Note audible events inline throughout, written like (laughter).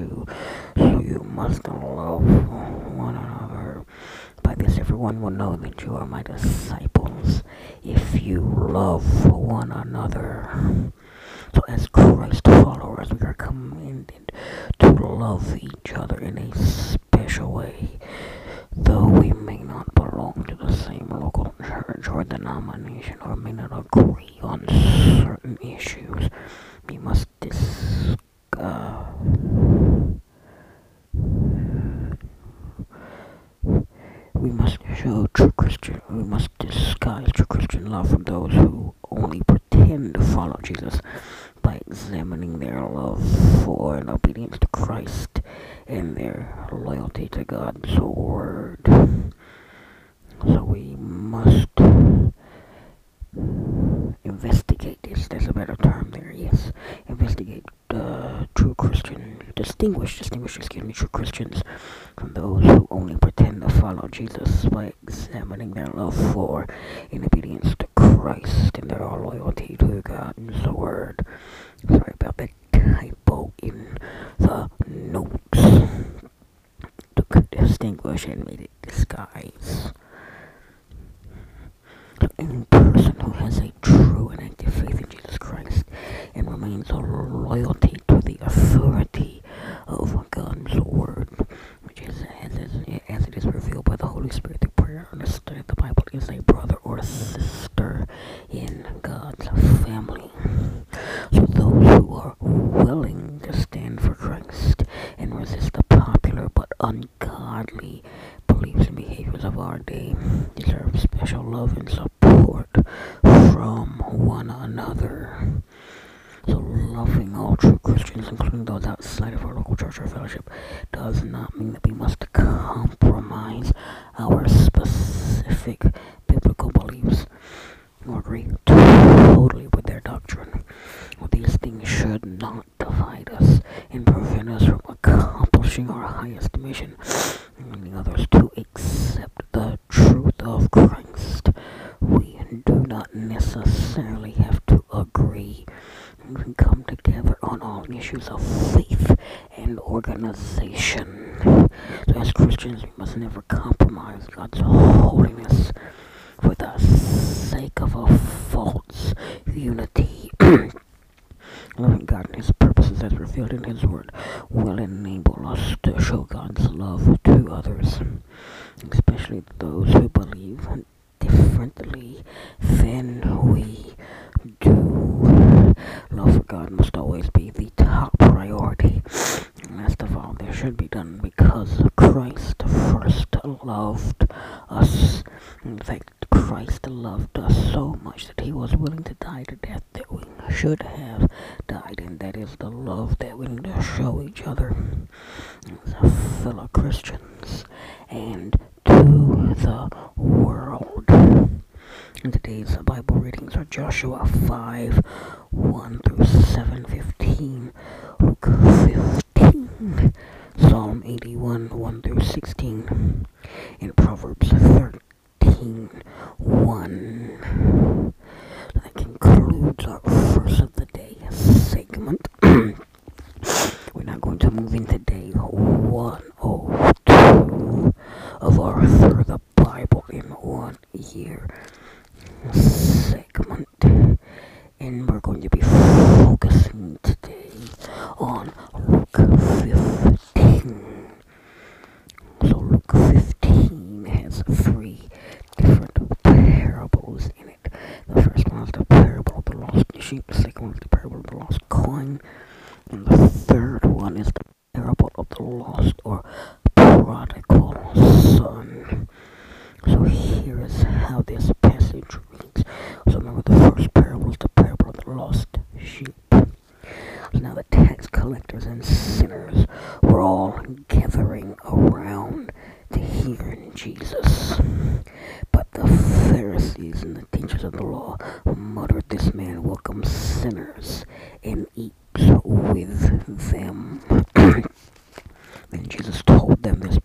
you. So you must love one another. By this, everyone will know that you are my disciples if you love one another. So, as Christ followers, we are commanded to love each other in a special way. Though we may not belong to the same local church or denomination or may not agree on certain issues, we must discuss. We must show true Christian, we must disguise true Christian love from those who only pretend to follow Jesus by examining their love for and obedience to Christ and their loyalty to God's word. So we must investigate this. There's a better term there, yes. Investigate uh, true Christian, distinguish, distinguish, excuse me, true Christians from those who only pretend follow Jesus by examining their love for and obedience to Christ and their loyalty to God's word. Sorry about that typo in the notes. To distinguish and made it disguise. Any person who has a true and active faith in Jesus Christ and remains loyalty to the authority of God's word, which is as, as it is revealed by the Holy Spirit through prayer and the study of the Bible, is a brother or sister in God's family. So those who are willing to stand for Christ and resist the popular but ungodly beliefs and behaviors of our day deserve special love and support from one another. So, loving all true Christians, including those outside of our local church or fellowship, does not mean that we must compromise our specific biblical beliefs or agree totally with their doctrine. Well, these things should not divide us and prevent us from accomplishing our highest mission leading others to accept the truth of Christ. We do not necessarily have to agree. We can come together on all issues of faith and organization. So, as Christians, we must never compromise God's holiness for the sake of a false unity. Loving God and His purposes as revealed in His Word will enable us to show God's love to others, especially those who believe differently than we do. Love for God must always be the top priority. Last of all, this should be done because Christ first loved us. In fact, Christ loved us so much that he was willing to die to death that we should have died, and that is the love that we need to show each other as fellow Christians and to the world. And today's Bible readings are Joshua 5 1 through 7 15, Luke 15, Psalm 81 1 through 16, and Proverbs 13 1. That concludes our first of the day segment. We're now going to move into day 102 of our third the Bible in one year segment. And we're going to be focusing today on Luke 15. So 15 has three different teachers of the Law, muttered this man, welcome sinners and eat with them. (clears throat) then Jesus told them this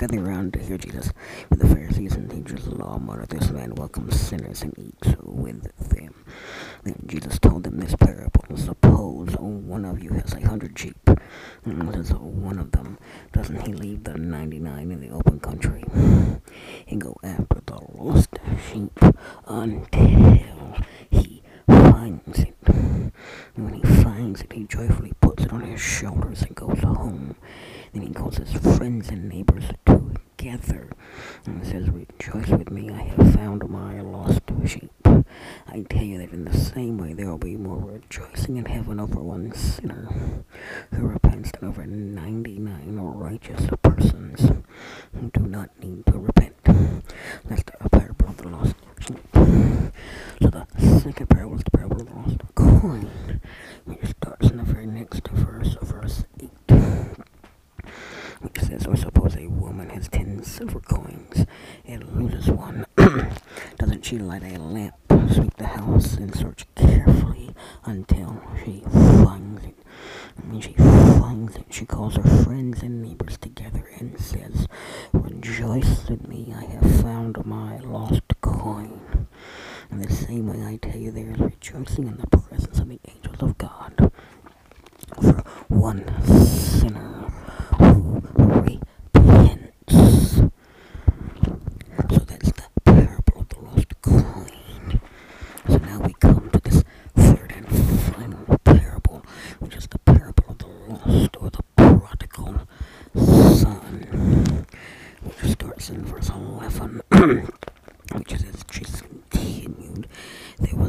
gathering round to hear Jesus. When the Pharisees and teachers of the law murdered this man welcome sinners and eats with them. Then Jesus told them this parable. Suppose one of you has a hundred sheep, and says one of them, doesn't he leave the ninety-nine in the open? who repents over 99 righteous persons who do not need rejoice in me, I have found my lost coin. In the same way, I tell you, there is rejoicing in the presence of the angels of God for one sinner.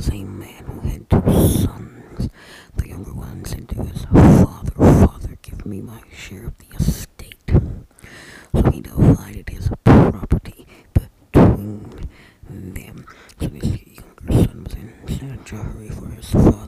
was a man who had two sons. The younger one said to his father, Father, give me my share of the estate. So he divided his property between them. So this younger son was in such a hurry for his father.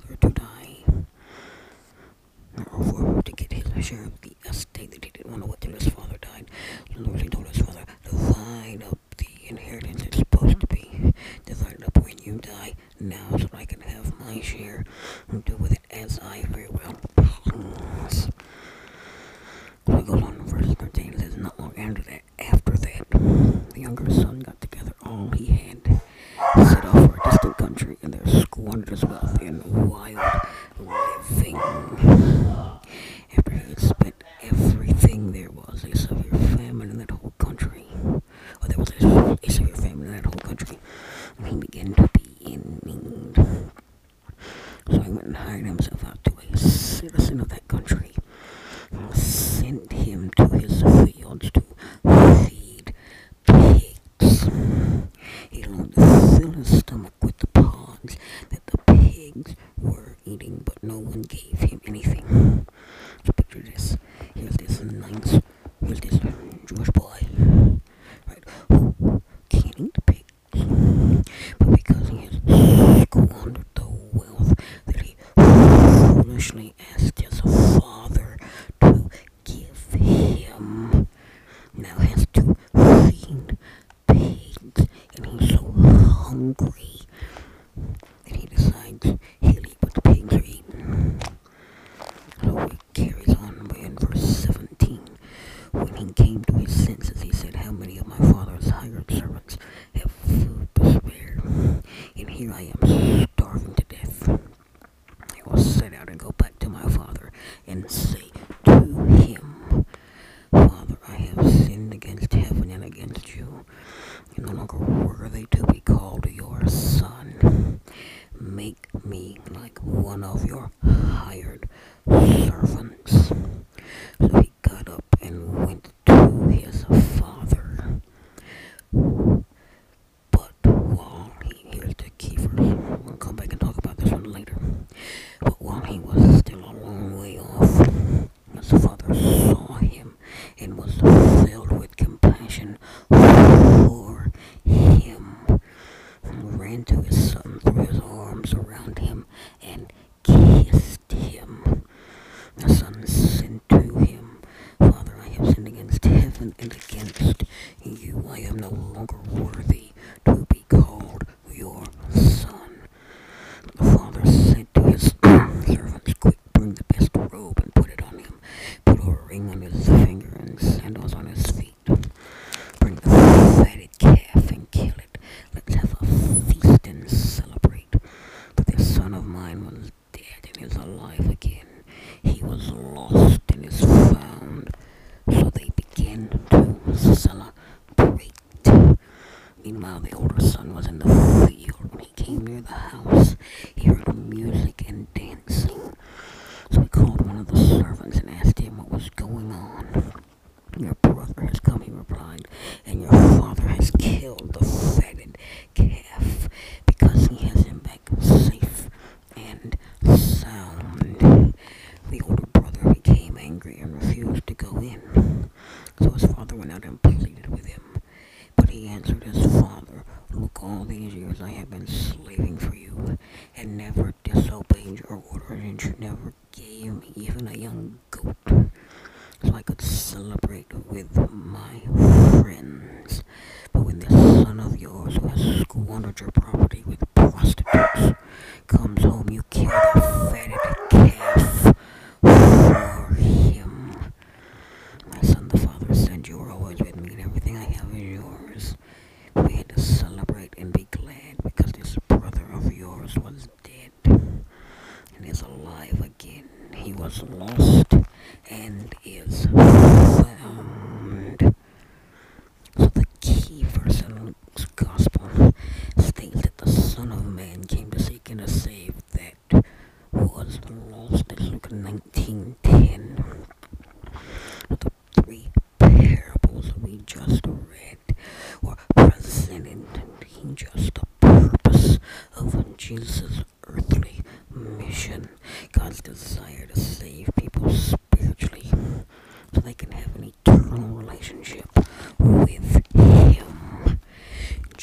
complete. hired servant. Efendim son was in the field when he came near the house. He heard music or water and you never gave me even a young goat so I could celebrate with my friends. But when this son of yours who has squandered your property with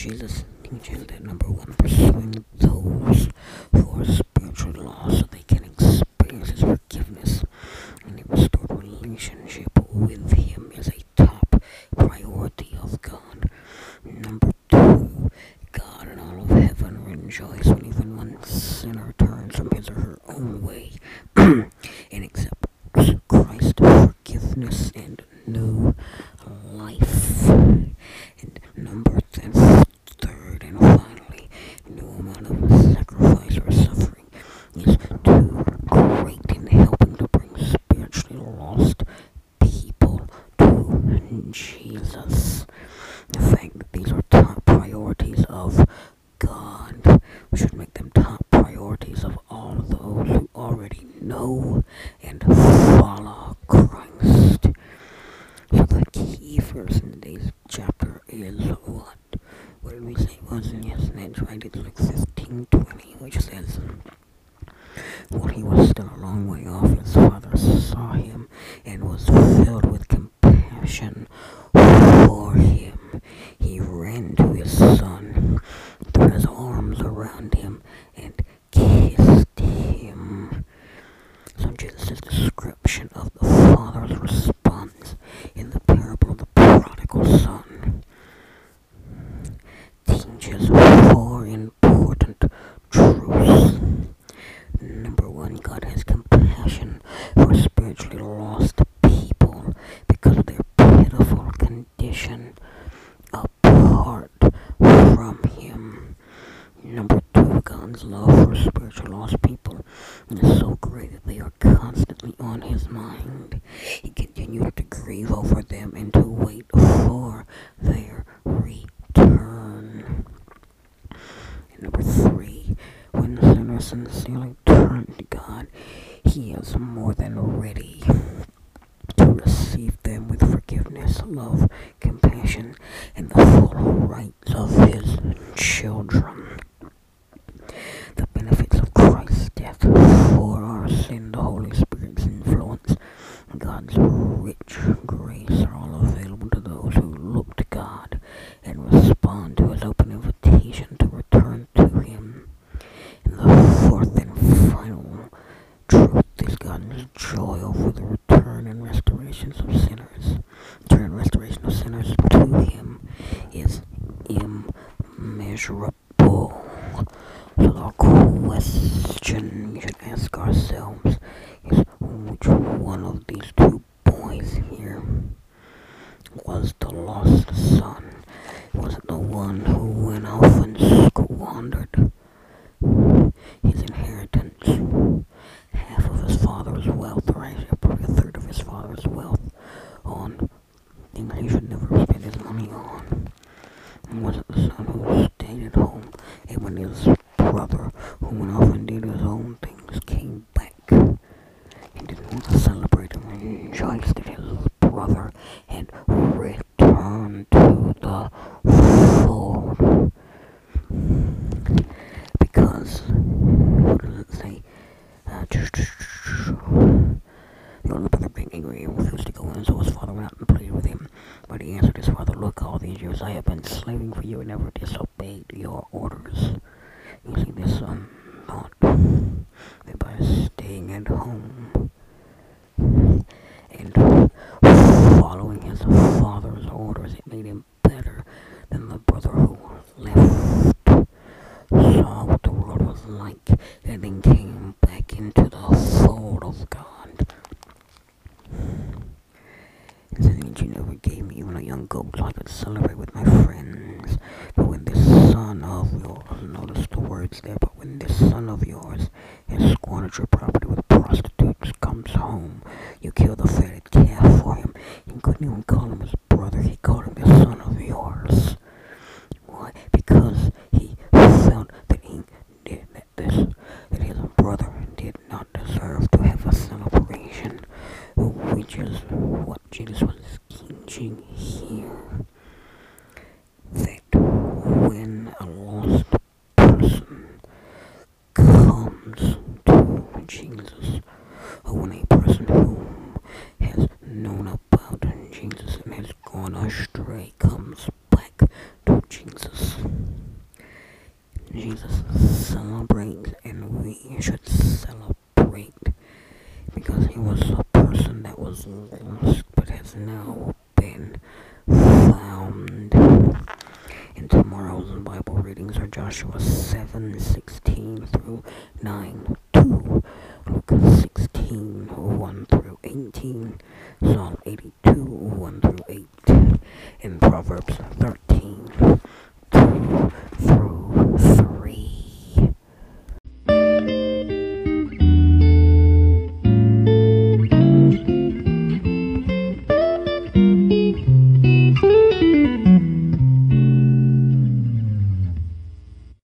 Jesus, teaching number one, pursuing those who are spiritually lost so they was filled with compassion for him. He ran to his son love for spiritual lost people. And it's so for us in the Holy Spirit's influence, God's rich. of these two boys here was the lost son. Jesus was teaching here. That when a lost person comes to Jesus, or when a person who has known about Jesus and has gone astray comes back to Jesus, Jesus celebrates, and we should celebrate because he was a person that was lost but has now been found. And tomorrow's Bible readings are Joshua 7 16 through 9